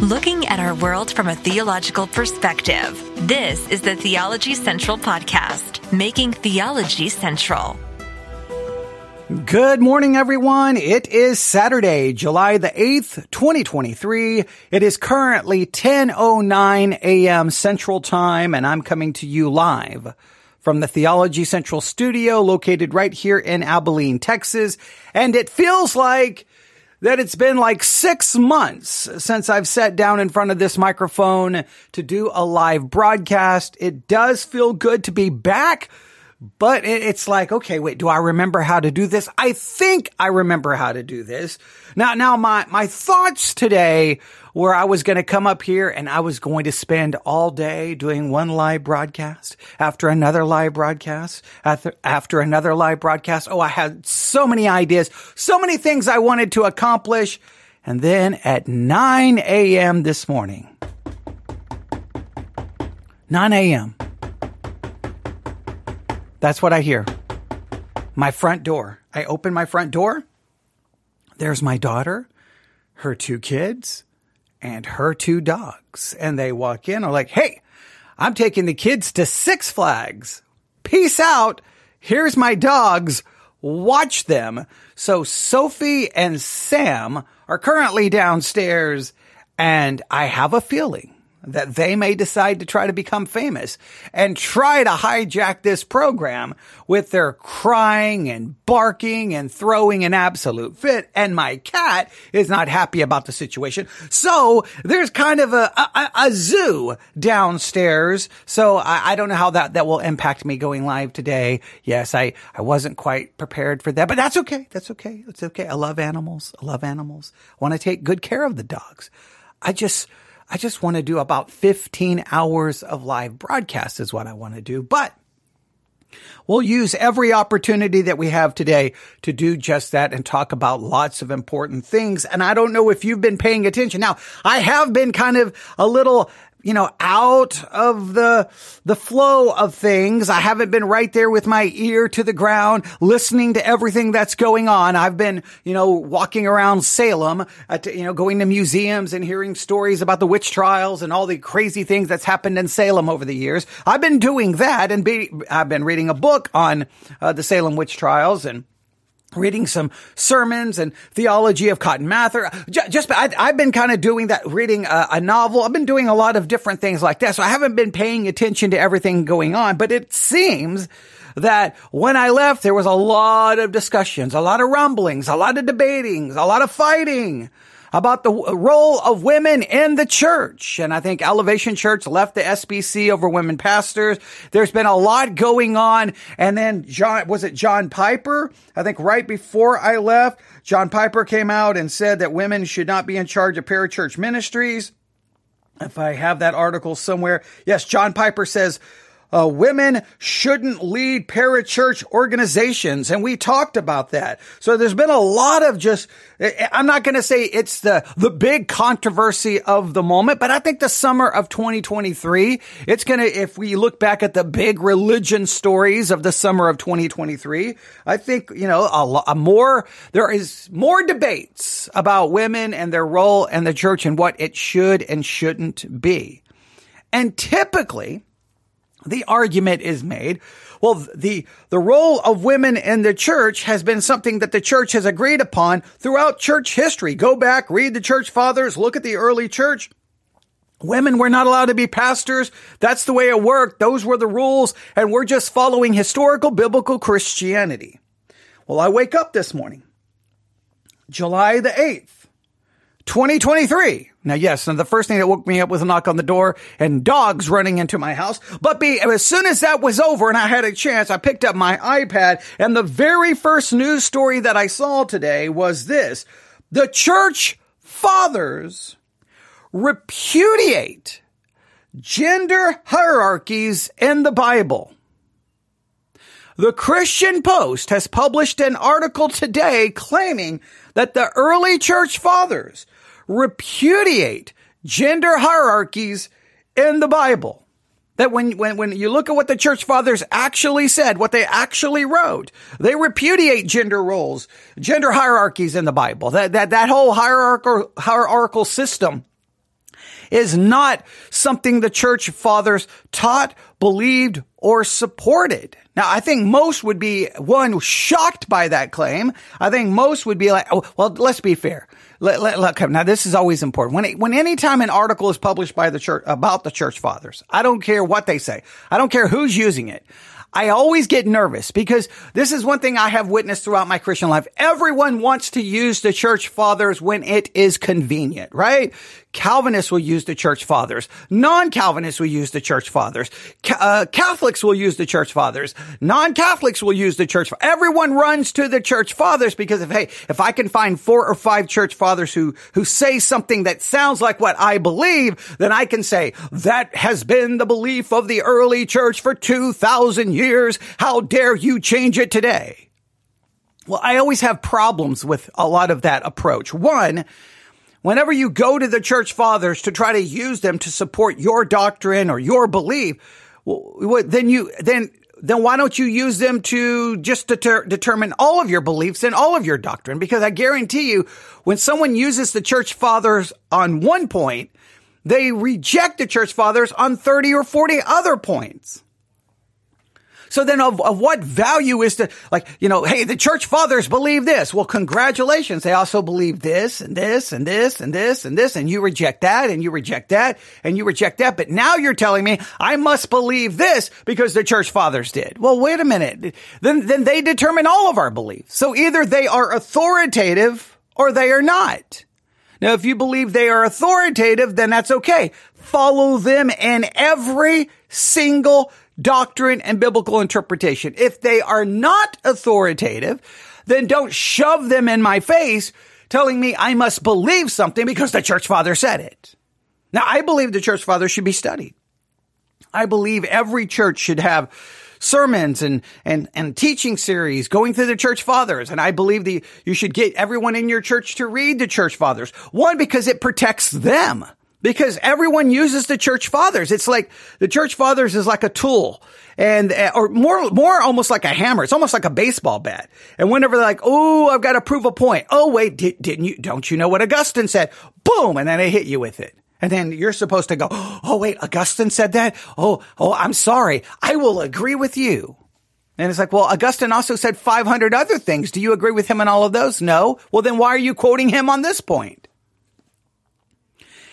looking at our world from a theological perspective. This is the Theology Central Podcast, making theology central. Good morning, everyone. It is Saturday, July the 8th, 2023. It is currently 10.09 a.m. Central Time, and I'm coming to you live from the Theology Central studio located right here in Abilene, Texas. And it feels like that it's been like six months since I've sat down in front of this microphone to do a live broadcast. It does feel good to be back, but it's like, okay, wait, do I remember how to do this? I think I remember how to do this. Now, now my, my thoughts today where I was going to come up here and I was going to spend all day doing one live broadcast after another live broadcast after, after another live broadcast. Oh, I had so many ideas, so many things I wanted to accomplish. And then at 9 a.m. this morning, 9 a.m. That's what I hear. My front door. I open my front door. There's my daughter, her two kids, and her two dogs. And they walk in are like, Hey, I'm taking the kids to Six Flags. Peace out. Here's my dogs. Watch them. So Sophie and Sam are currently downstairs and I have a feeling that they may decide to try to become famous and try to hijack this program with their crying and barking and throwing an absolute fit. And my cat is not happy about the situation. So there's kind of a, a, a zoo downstairs. So I, I, don't know how that, that will impact me going live today. Yes, I, I wasn't quite prepared for that, but that's okay. That's okay. It's okay. I love animals. I love animals. I want to take good care of the dogs. I just, I just want to do about 15 hours of live broadcast is what I want to do. But We'll use every opportunity that we have today to do just that and talk about lots of important things. And I don't know if you've been paying attention. Now, I have been kind of a little you know, out of the, the flow of things. I haven't been right there with my ear to the ground, listening to everything that's going on. I've been, you know, walking around Salem, at, you know, going to museums and hearing stories about the witch trials and all the crazy things that's happened in Salem over the years. I've been doing that and be, I've been reading a book on uh, the Salem witch trials and reading some sermons and theology of Cotton Mather. Just, I, have been kind of doing that, reading a, a, novel. I've been doing a lot of different things like that. So I haven't been paying attention to everything going on, but it seems that when I left, there was a lot of discussions, a lot of rumblings, a lot of debating, a lot of fighting about the role of women in the church. And I think Elevation Church left the SBC over women pastors. There's been a lot going on. And then John, was it John Piper? I think right before I left, John Piper came out and said that women should not be in charge of parachurch ministries. If I have that article somewhere. Yes, John Piper says, uh, women shouldn't lead parachurch organizations. And we talked about that. So there's been a lot of just, I'm not going to say it's the, the big controversy of the moment, but I think the summer of 2023, it's going to, if we look back at the big religion stories of the summer of 2023, I think, you know, a, a more, there is more debates about women and their role in the church and what it should and shouldn't be. And typically, the argument is made. Well, the, the role of women in the church has been something that the church has agreed upon throughout church history. Go back, read the church fathers, look at the early church. Women were not allowed to be pastors. That's the way it worked. Those were the rules. And we're just following historical biblical Christianity. Well, I wake up this morning, July the 8th. 2023. Now, yes, and the first thing that woke me up was a knock on the door and dogs running into my house. But be, as soon as that was over and I had a chance, I picked up my iPad and the very first news story that I saw today was this. The church fathers repudiate gender hierarchies in the Bible. The Christian Post has published an article today claiming that the early church fathers repudiate gender hierarchies in the Bible. That when, when, when you look at what the church fathers actually said, what they actually wrote, they repudiate gender roles, gender hierarchies in the Bible. That, that, that whole hierarchical, hierarchical system is not something the church fathers taught, believed, or supported. Now, I think most would be one shocked by that claim. I think most would be like, oh, well, let's be fair. Let, let, let, now, this is always important. When, when any time an article is published by the church about the church fathers, I don't care what they say. I don't care who's using it. I always get nervous because this is one thing I have witnessed throughout my Christian life. Everyone wants to use the church fathers when it is convenient, right? Calvinists will use the church fathers. Non-Calvinists will use the church fathers. Uh, Catholics will use the church fathers. Non-Catholics will use the church. Everyone runs to the church fathers because if, hey, if I can find four or five church fathers who, who say something that sounds like what I believe, then I can say that has been the belief of the early church for 2000 years. How dare you change it today? Well, I always have problems with a lot of that approach. One, whenever you go to the church fathers to try to use them to support your doctrine or your belief, then you, then, then why don't you use them to just deter, determine all of your beliefs and all of your doctrine? Because I guarantee you, when someone uses the church fathers on one point, they reject the church fathers on 30 or 40 other points. So then of, of what value is to, like, you know, hey, the church fathers believe this. Well, congratulations. They also believe this and this and this and this and this. And you reject that and you reject that and you reject that. But now you're telling me I must believe this because the church fathers did. Well, wait a minute. Then, then they determine all of our beliefs. So either they are authoritative or they are not. Now, if you believe they are authoritative, then that's okay. Follow them in every single doctrine and biblical interpretation. If they are not authoritative, then don't shove them in my face telling me I must believe something because the church father said it. Now, I believe the church father should be studied. I believe every church should have sermons and, and, and teaching series going through the church fathers. And I believe the, you should get everyone in your church to read the church fathers. One, because it protects them because everyone uses the church fathers. It's like the church fathers is like a tool and, uh, or more, more almost like a hammer. It's almost like a baseball bat. And whenever they're like, Oh, I've got to prove a point. Oh, wait, did, didn't you, don't you know what Augustine said? Boom. And then they hit you with it. And then you're supposed to go, Oh, wait, Augustine said that. Oh, oh, I'm sorry. I will agree with you. And it's like, well, Augustine also said 500 other things. Do you agree with him on all of those? No. Well, then why are you quoting him on this point?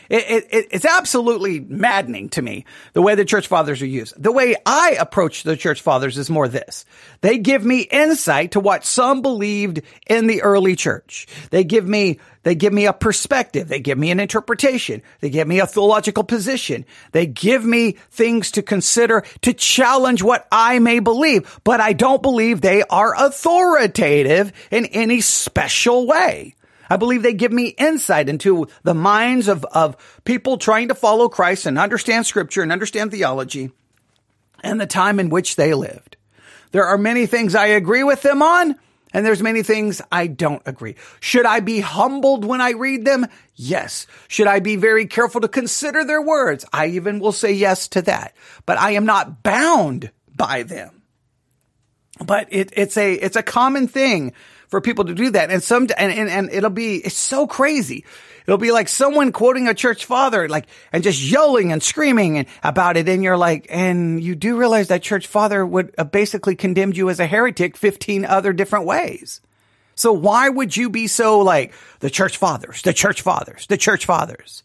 It, it, it's absolutely maddening to me the way the church fathers are used. The way I approach the church fathers is more this. They give me insight to what some believed in the early church. They give me, they give me a perspective. They give me an interpretation. They give me a theological position. They give me things to consider to challenge what I may believe, but I don't believe they are authoritative in any special way. I believe they give me insight into the minds of, of people trying to follow Christ and understand scripture and understand theology and the time in which they lived. There are many things I agree with them on, and there's many things I don't agree. Should I be humbled when I read them? Yes. Should I be very careful to consider their words? I even will say yes to that. But I am not bound by them. But it, it's a, it's a common thing for people to do that. And some, and, and, and it'll be, it's so crazy. It'll be like someone quoting a church father, like, and just yelling and screaming about it. And you're like, and you do realize that church father would basically condemned you as a heretic 15 other different ways. So why would you be so like the church fathers, the church fathers, the church fathers?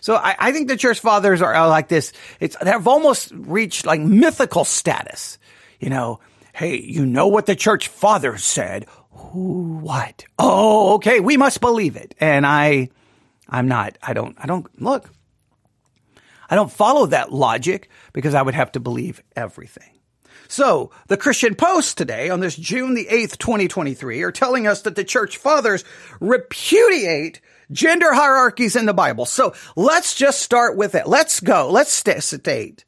So I, I think the church fathers are like this. It's, they've almost reached like mythical status. You know, hey, you know what the church fathers said? What? Oh, okay. We must believe it. And I, I'm not, I don't, I don't, look, I don't follow that logic because I would have to believe everything. So, the Christian Post today on this June the 8th, 2023 are telling us that the church fathers repudiate gender hierarchies in the Bible. So, let's just start with it. Let's go. Let's state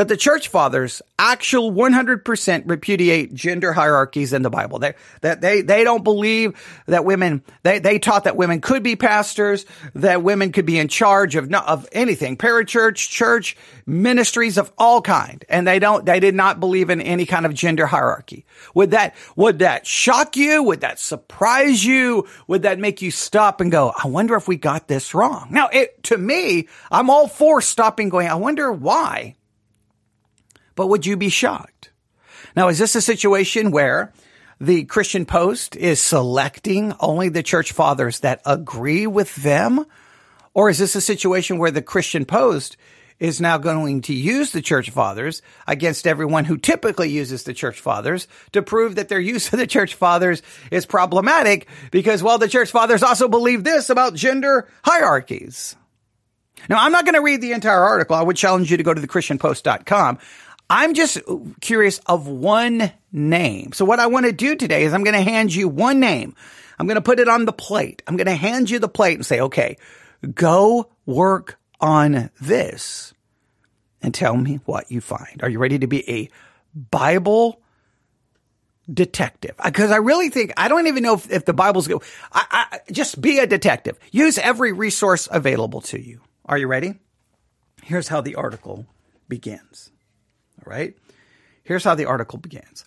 that the church fathers actual 100% repudiate gender hierarchies in the Bible. They, that they, they don't believe that women, they, they taught that women could be pastors, that women could be in charge of, of anything, parachurch, church, ministries of all kind. And they don't, they did not believe in any kind of gender hierarchy. Would that, would that shock you? Would that surprise you? Would that make you stop and go, I wonder if we got this wrong? Now, it, to me, I'm all for stopping going, I wonder why. But would you be shocked? Now, is this a situation where the Christian Post is selecting only the church fathers that agree with them? Or is this a situation where the Christian Post is now going to use the church fathers against everyone who typically uses the church fathers to prove that their use of the church fathers is problematic because, well, the church fathers also believe this about gender hierarchies. Now, I'm not going to read the entire article. I would challenge you to go to thechristianpost.com. I'm just curious of one name. So what I want to do today is I'm going to hand you one name. I'm going to put it on the plate. I'm going to hand you the plate and say, okay, go work on this and tell me what you find. Are you ready to be a Bible detective? Uh, because I really think, I don't even know if, if the Bible's go. I, I, just be a detective. Use every resource available to you. Are you ready? Here's how the article begins. Right. Here's how the article begins.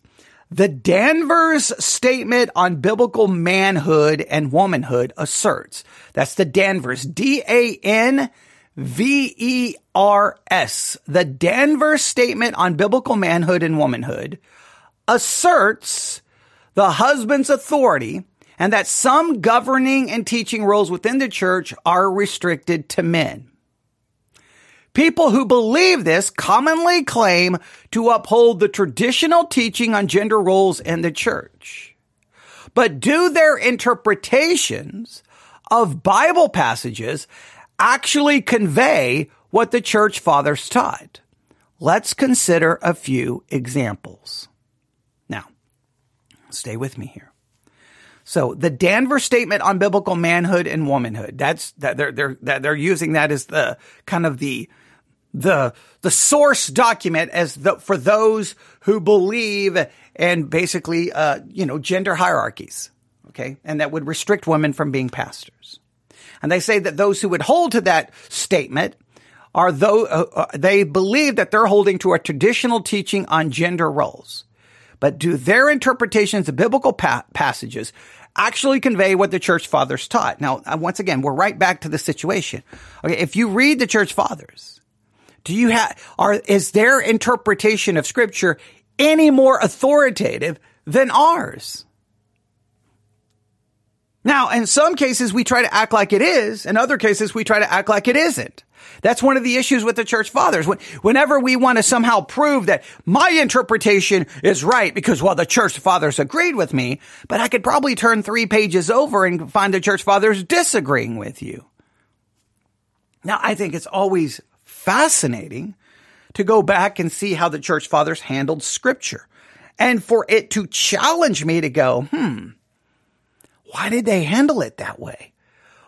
The Danvers Statement on Biblical Manhood and Womanhood asserts that's the Danvers, D A N V E R S. The Danvers Statement on Biblical Manhood and Womanhood asserts the husband's authority and that some governing and teaching roles within the church are restricted to men. People who believe this commonly claim to uphold the traditional teaching on gender roles in the church. But do their interpretations of Bible passages actually convey what the church fathers taught? Let's consider a few examples. Now, stay with me here. So the Danvers statement on biblical manhood and womanhood, that's that they're, they're, that they're using that as the kind of the the the source document as the, for those who believe and basically uh, you know gender hierarchies okay? And that would restrict women from being pastors. And they say that those who would hold to that statement are those uh, uh, they believe that they're holding to a traditional teaching on gender roles. But do their interpretations of biblical pa- passages actually convey what the church fathers taught? Now uh, once again we're right back to the situation. Okay if you read the church fathers do you have, are, is their interpretation of scripture any more authoritative than ours? Now, in some cases, we try to act like it is. In other cases, we try to act like it isn't. That's one of the issues with the church fathers. Whenever we want to somehow prove that my interpretation is right because, well, the church fathers agreed with me, but I could probably turn three pages over and find the church fathers disagreeing with you. Now, I think it's always fascinating to go back and see how the church fathers handled scripture and for it to challenge me to go, hmm, why did they handle it that way?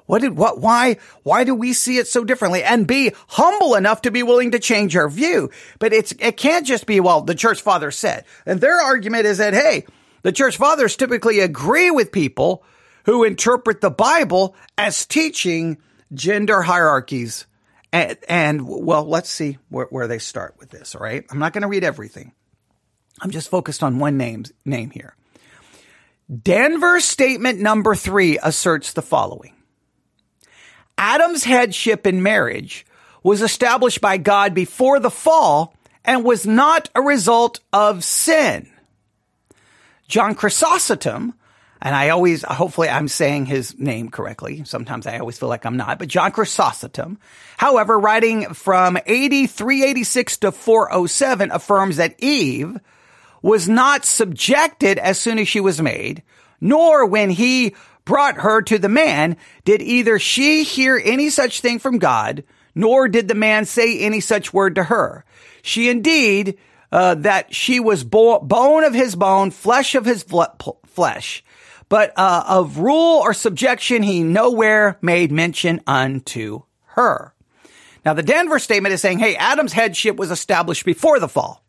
What did, what, why, why do we see it so differently? And be humble enough to be willing to change our view. But it's, it can't just be, well, the church fathers said. And their argument is that, hey, the church fathers typically agree with people who interpret the Bible as teaching gender hierarchies and, and well, let's see where, where they start with this. All right. I'm not going to read everything. I'm just focused on one name, name here. Danvers statement number three asserts the following. Adam's headship in marriage was established by God before the fall and was not a result of sin. John Chrysostom and I always, hopefully I'm saying his name correctly. Sometimes I always feel like I'm not, but John Chrysostom, however, writing from 8386 to 407 affirms that Eve was not subjected as soon as she was made, nor when he brought her to the man did either she hear any such thing from God, nor did the man say any such word to her. She indeed, uh, that she was bo- bone of his bone, flesh of his flesh but uh, of rule or subjection he nowhere made mention unto her. Now, the Denver statement is saying, hey, Adam's headship was established before the fall.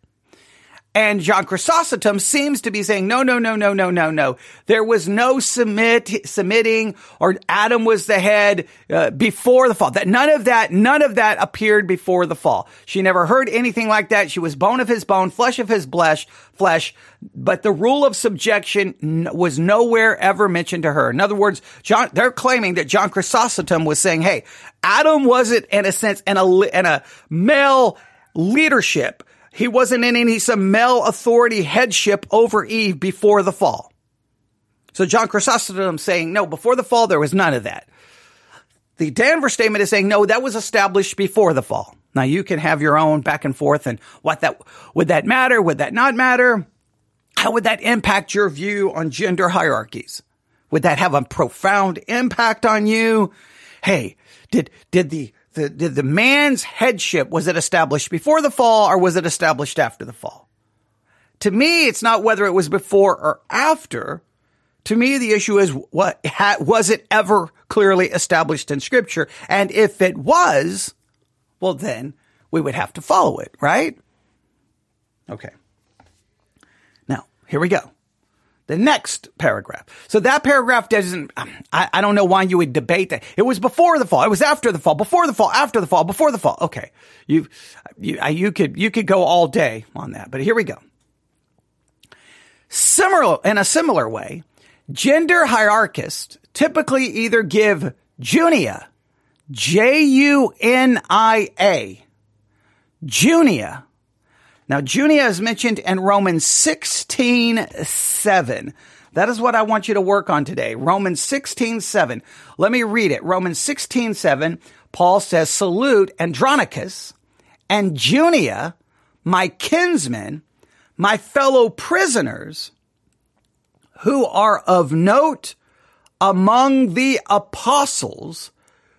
And John Chrysostom seems to be saying, no, no, no, no, no, no, no. There was no submit, submitting or Adam was the head uh, before the fall. That none of that, none of that appeared before the fall. She never heard anything like that. She was bone of his bone, flesh of his flesh, flesh. But the rule of subjection was nowhere ever mentioned to her. In other words, John, they're claiming that John Chrysostom was saying, hey, Adam wasn't in a sense in a, in a male leadership he wasn't in any some male authority headship over Eve before the fall. So John Chrysostom saying, no, before the fall, there was none of that. The Danvers statement is saying, no, that was established before the fall. Now you can have your own back and forth and what that, would that matter? Would that not matter? How would that impact your view on gender hierarchies? Would that have a profound impact on you? Hey, did, did the, the, the, the man's headship, was it established before the fall or was it established after the fall? To me, it's not whether it was before or after. To me, the issue is what was it ever clearly established in scripture? And if it was, well, then we would have to follow it, right? Okay. Now, here we go the next paragraph. So that paragraph doesn't, um, I, I, don't know why you would debate that. It was before the fall. It was after the fall, before the fall, after the fall, before the fall. Okay. You, you, you could, you could go all day on that, but here we go. Similar, in a similar way, gender hierarchists typically either give junia, J-U-N-I-A, junia, now, Junia is mentioned in Romans 16, 7. That is what I want you to work on today. Romans 16, 7. Let me read it. Romans 16, 7. Paul says, salute Andronicus and Junia, my kinsmen, my fellow prisoners, who are of note among the apostles,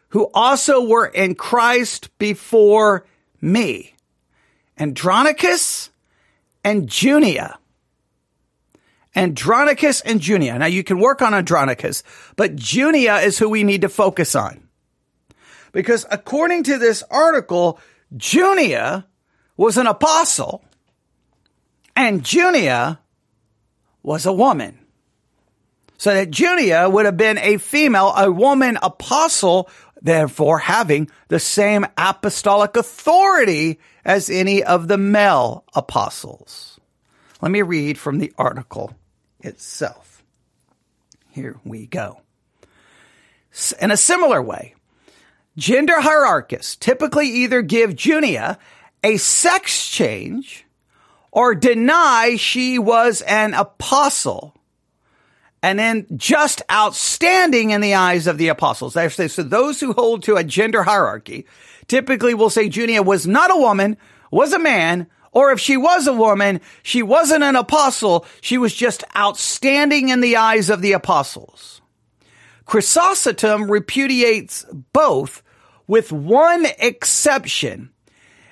who also were in Christ before me. Andronicus and Junia. Andronicus and Junia. Now you can work on Andronicus, but Junia is who we need to focus on. Because according to this article, Junia was an apostle and Junia was a woman. So that Junia would have been a female, a woman apostle therefore having the same apostolic authority as any of the male apostles. Let me read from the article itself. Here we go. In a similar way, gender hierarchists typically either give Junia a sex change or deny she was an apostle and then just outstanding in the eyes of the apostles. So those who hold to a gender hierarchy typically will say Junia was not a woman, was a man, or if she was a woman, she wasn't an apostle. She was just outstanding in the eyes of the apostles. Chrysostom repudiates both with one exception.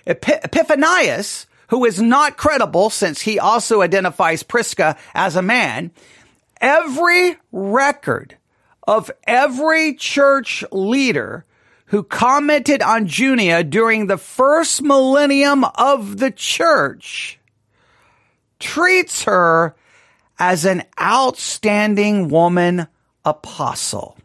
Epiphanius, who is not credible since he also identifies Prisca as a man, every record of every church leader who commented on Junia during the first millennium of the church treats her as an outstanding woman apostle.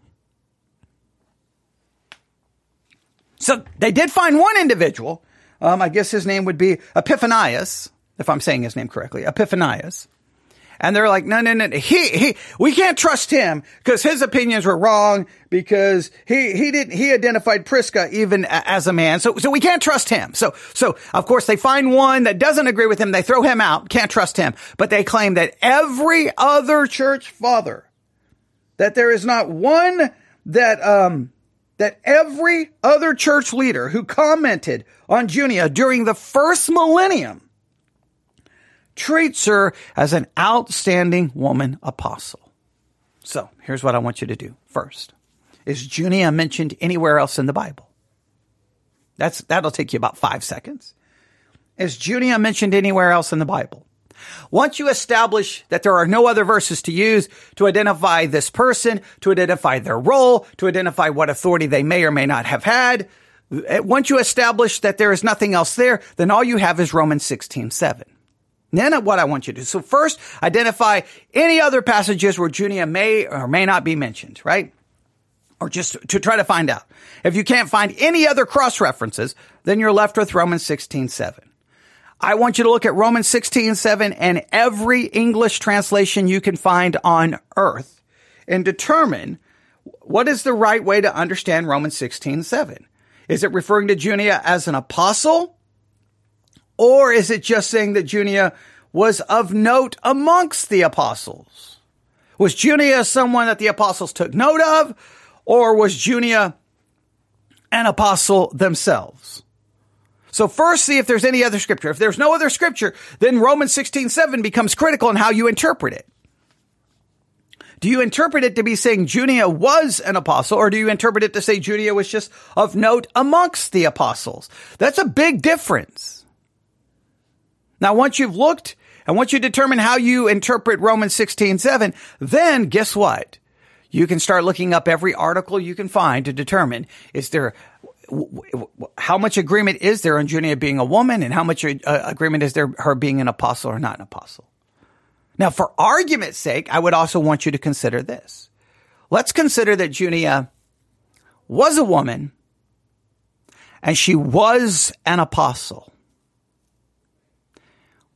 So they did find one individual. Um, I guess his name would be Epiphanius, if I'm saying his name correctly. Epiphanius and they're like, no, no, no, he, he, we can't trust him because his opinions were wrong because he, he didn't, he identified Prisca even as a man. So, so we can't trust him. So, so of course they find one that doesn't agree with him. They throw him out. Can't trust him. But they claim that every other church father, that there is not one that, um, that every other church leader who commented on Junia during the first millennium treats her as an outstanding woman apostle. So here's what I want you to do first. Is Junia mentioned anywhere else in the Bible? That's, that'll take you about five seconds. Is Junia mentioned anywhere else in the Bible? Once you establish that there are no other verses to use to identify this person, to identify their role, to identify what authority they may or may not have had, eh, once you establish that there is nothing else there, then all you have is Romans 16, 7. Then what I want you to do. So first, identify any other passages where Junia may or may not be mentioned, right? Or just to try to find out. If you can't find any other cross references, then you're left with Romans 16, 7. I want you to look at Romans 16, 7 and every English translation you can find on earth and determine what is the right way to understand Romans 16, 7. Is it referring to Junia as an apostle? Or is it just saying that Junia was of note amongst the apostles? Was Junia someone that the apostles took note of? Or was Junia an apostle themselves? So first see if there's any other scripture. If there's no other scripture, then Romans 16, 7 becomes critical in how you interpret it. Do you interpret it to be saying Junia was an apostle, or do you interpret it to say Junia was just of note amongst the apostles? That's a big difference. Now, once you've looked and once you determine how you interpret Romans 16, 7, then guess what? You can start looking up every article you can find to determine is there how much agreement is there on Junia being a woman and how much uh, agreement is there her being an apostle or not an apostle? Now, for argument's sake, I would also want you to consider this. Let's consider that Junia was a woman and she was an apostle.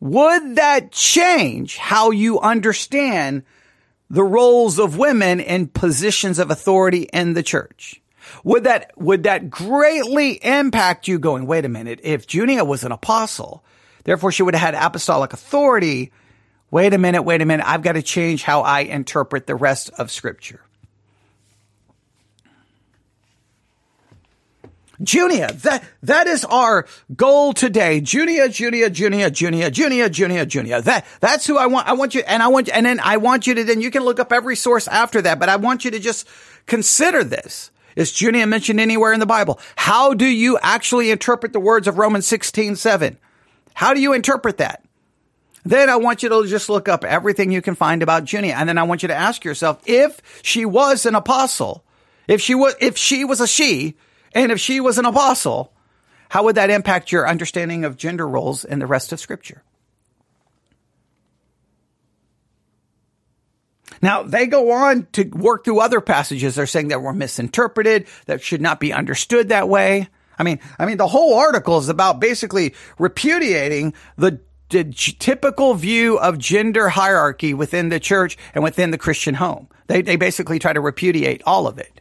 Would that change how you understand the roles of women in positions of authority in the church? Would that, would that greatly impact you going, wait a minute, if Junia was an apostle, therefore she would have had apostolic authority, wait a minute, wait a minute, I've got to change how I interpret the rest of scripture. Junia, that, that is our goal today. Junia, Junia, Junia, Junia, Junia, Junia, Junia. That, that's who I want. I want you, and I want, and then I want you to, then you can look up every source after that, but I want you to just consider this. Is Junia mentioned anywhere in the Bible? How do you actually interpret the words of Romans 16, 7? How do you interpret that? Then I want you to just look up everything you can find about Junia. And then I want you to ask yourself, if she was an apostle, if she was, if she was a she, and if she was an apostle, how would that impact your understanding of gender roles in the rest of scripture? Now, they go on to work through other passages. They're saying that were misinterpreted, that should not be understood that way. I mean, I mean, the whole article is about basically repudiating the the typical view of gender hierarchy within the church and within the Christian home. They, they basically try to repudiate all of it.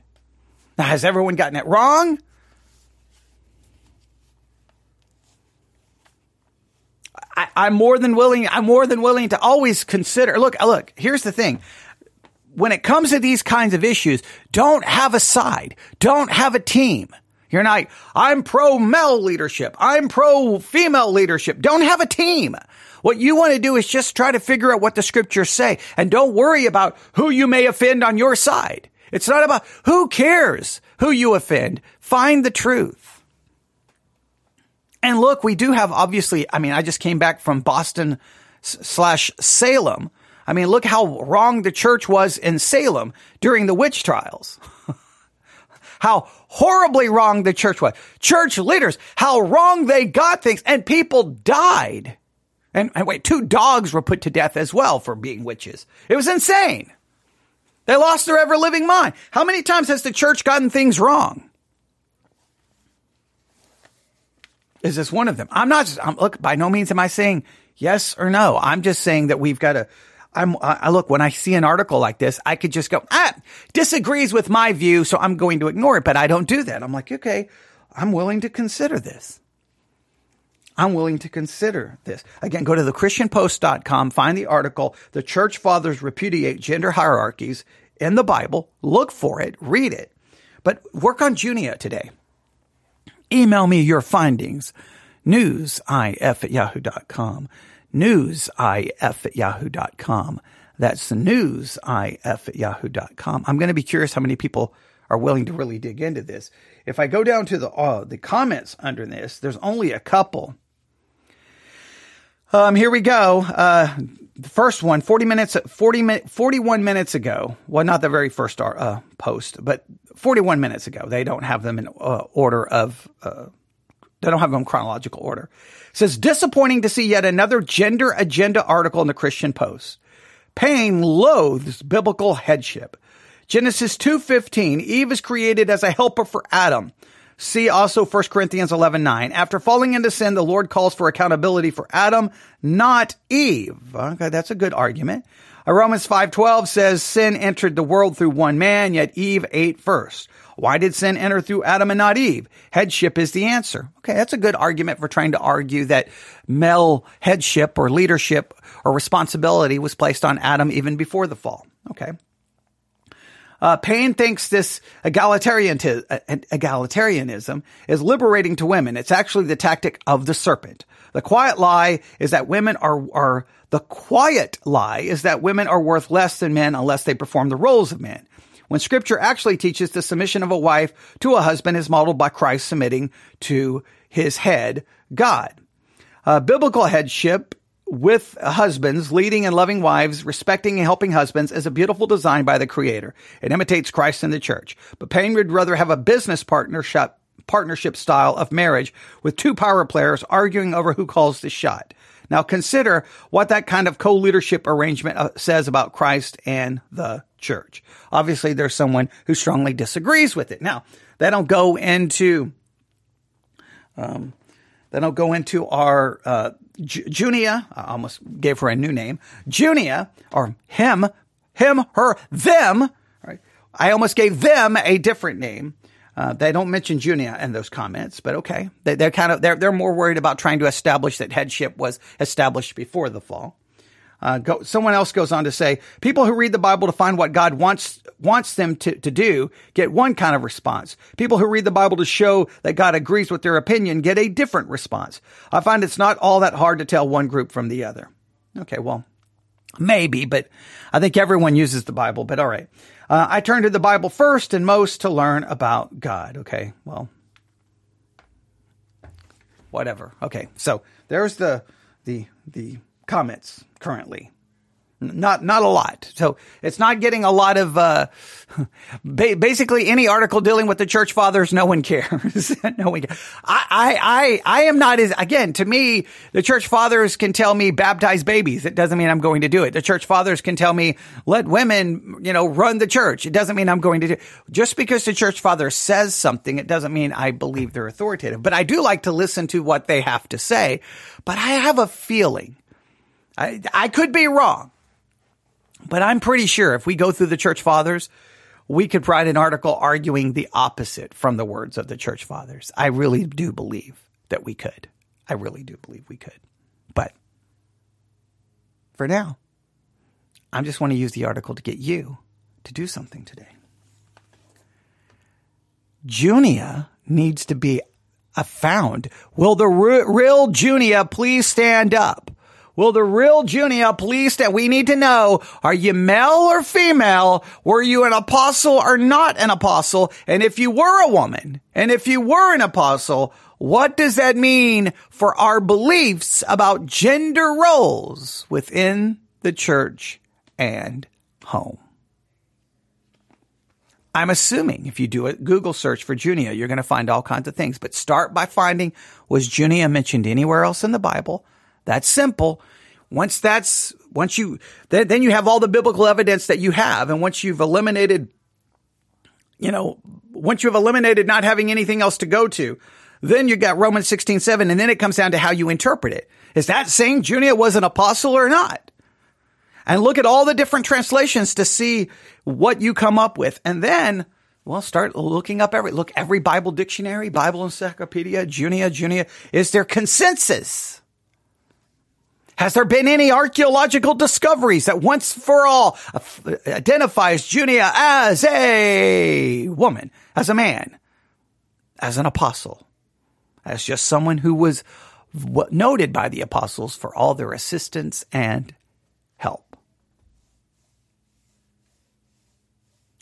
Now, has everyone gotten it wrong? I, I'm more than willing. I'm more than willing to always consider. Look, uh, look. Here's the thing. When it comes to these kinds of issues, don't have a side. Don't have a team. You're not, I'm pro male leadership. I'm pro female leadership. Don't have a team. What you want to do is just try to figure out what the scriptures say and don't worry about who you may offend on your side. It's not about who cares who you offend. Find the truth. And look, we do have obviously, I mean, I just came back from Boston slash Salem. I mean, look how wrong the church was in Salem during the witch trials. how horribly wrong the church was. Church leaders, how wrong they got things and people died. And, and, wait, two dogs were put to death as well for being witches. It was insane. They lost their ever living mind. How many times has the church gotten things wrong? Is this one of them? I'm not, I'm, look, by no means am I saying yes or no. I'm just saying that we've got to I'm, I look, when I see an article like this, I could just go, ah, disagrees with my view, so I'm going to ignore it, but I don't do that. I'm like, okay, I'm willing to consider this. I'm willing to consider this. Again, go to thechristianpost.com, find the article, The Church Fathers Repudiate Gender Hierarchies in the Bible. Look for it, read it, but work on Junia today. Email me your findings, newsif at yahoo.com newsif at yahoo.com. That's newsif at yahoo.com. I'm going to be curious how many people are willing to really dig into this. If I go down to the uh, the comments under this, there's only a couple. Um, here we go. Uh, the first one, 40 minutes, 40 41 minutes ago. Well, not the very first uh, post, but 41 minutes ago. They don't have them in uh, order of, uh, they don't have them in chronological order. It says, disappointing to see yet another gender agenda article in the Christian Post. Payne loathes biblical headship. Genesis 2.15, Eve is created as a helper for Adam. See also 1 Corinthians 11, 9. After falling into sin, the Lord calls for accountability for Adam, not Eve. Okay, that's a good argument. Uh, Romans 5:12 says sin entered the world through one man, yet Eve ate first. Why did sin enter through Adam and not Eve? Headship is the answer. Okay, that's a good argument for trying to argue that male headship or leadership or responsibility was placed on Adam even before the fall. Okay. Uh, Payne thinks this egalitarian uh, egalitarianism is liberating to women. It's actually the tactic of the serpent. The quiet lie is that women are, are, the quiet lie is that women are worth less than men unless they perform the roles of men. When scripture actually teaches the submission of a wife to a husband is modeled by Christ submitting to his head, God. Uh, biblical headship with husbands, leading and loving wives, respecting and helping husbands is a beautiful design by the creator. It imitates Christ in the church. But Payne would rather have a business partnership, partnership style of marriage with two power players arguing over who calls the shot. Now consider what that kind of co-leadership arrangement uh, says about Christ and the church. Obviously, there's someone who strongly disagrees with it. Now, they don't go into, um, they don't go into our uh, Junia, I almost gave her a new name, Junia, or him, him, her, them, right? I almost gave them a different name. Uh, they don't mention Junia in those comments, but okay. They, are kind of, they're, they're more worried about trying to establish that headship was established before the fall. Uh, go, someone else goes on to say, people who read the Bible to find what God wants wants them to, to do get one kind of response. People who read the Bible to show that God agrees with their opinion get a different response. I find it's not all that hard to tell one group from the other. Okay, well, maybe, but I think everyone uses the Bible, but all right. Uh, I turn to the Bible first and most to learn about God. Okay, well, whatever. Okay, so there's the, the, the, comments currently. Not not a lot. So it's not getting a lot of uh, basically any article dealing with the church fathers. No one cares. no one. Cares. I, I I I am not as again to me. The church fathers can tell me baptize babies. It doesn't mean I'm going to do it. The church fathers can tell me let women you know run the church. It doesn't mean I'm going to do. It. Just because the church father says something, it doesn't mean I believe they're authoritative. But I do like to listen to what they have to say. But I have a feeling I, I could be wrong, but I'm pretty sure if we go through the church fathers, we could write an article arguing the opposite from the words of the church fathers. I really do believe that we could. I really do believe we could. But for now, I just want to use the article to get you to do something today. Junia needs to be uh, found. Will the real Junia please stand up? Will the real Junia please that we need to know, are you male or female? Were you an apostle or not an apostle? And if you were a woman, and if you were an apostle, what does that mean for our beliefs about gender roles within the church and home? I'm assuming if you do a Google search for Junia, you're going to find all kinds of things, but start by finding was Junia mentioned anywhere else in the Bible? That's simple. Once that's, once you, then, then you have all the biblical evidence that you have. And once you've eliminated, you know, once you've eliminated not having anything else to go to, then you got Romans 16, 7, and then it comes down to how you interpret it. Is that saying Junia was an apostle or not? And look at all the different translations to see what you come up with. And then, well, start looking up every, look, every Bible dictionary, Bible encyclopedia, Junia, Junia. Is there consensus? Has there been any archaeological discoveries that once for all identifies Junia as a woman, as a man, as an apostle, as just someone who was noted by the apostles for all their assistance and help?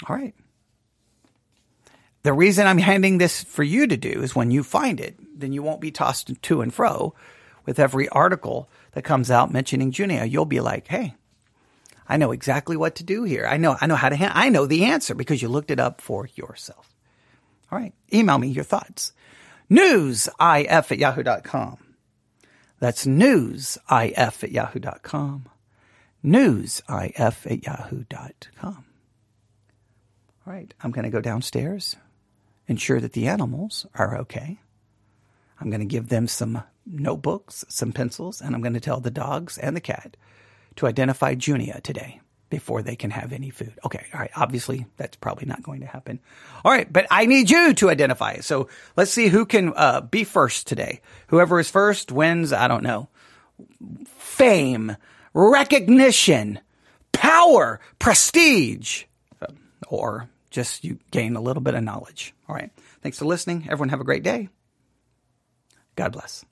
All right. The reason I'm handing this for you to do is when you find it, then you won't be tossed to and fro with every article that comes out mentioning Junia, you'll be like, hey, I know exactly what to do here. I know, I know how to, ha- I know the answer because you looked it up for yourself. All right. Email me your thoughts. Newsif at yahoo.com. That's newsif at yahoo.com. Newsif at yahoo.com. All right. I'm going to go downstairs, ensure that the animals are okay. I'm going to give them some notebooks, some pencils, and I'm going to tell the dogs and the cat to identify Junia today before they can have any food. Okay, all right. Obviously, that's probably not going to happen. All right, but I need you to identify it. So let's see who can uh, be first today. Whoever is first wins. I don't know. Fame, recognition, power, prestige, or just you gain a little bit of knowledge. All right. Thanks for listening. Everyone have a great day. God bless.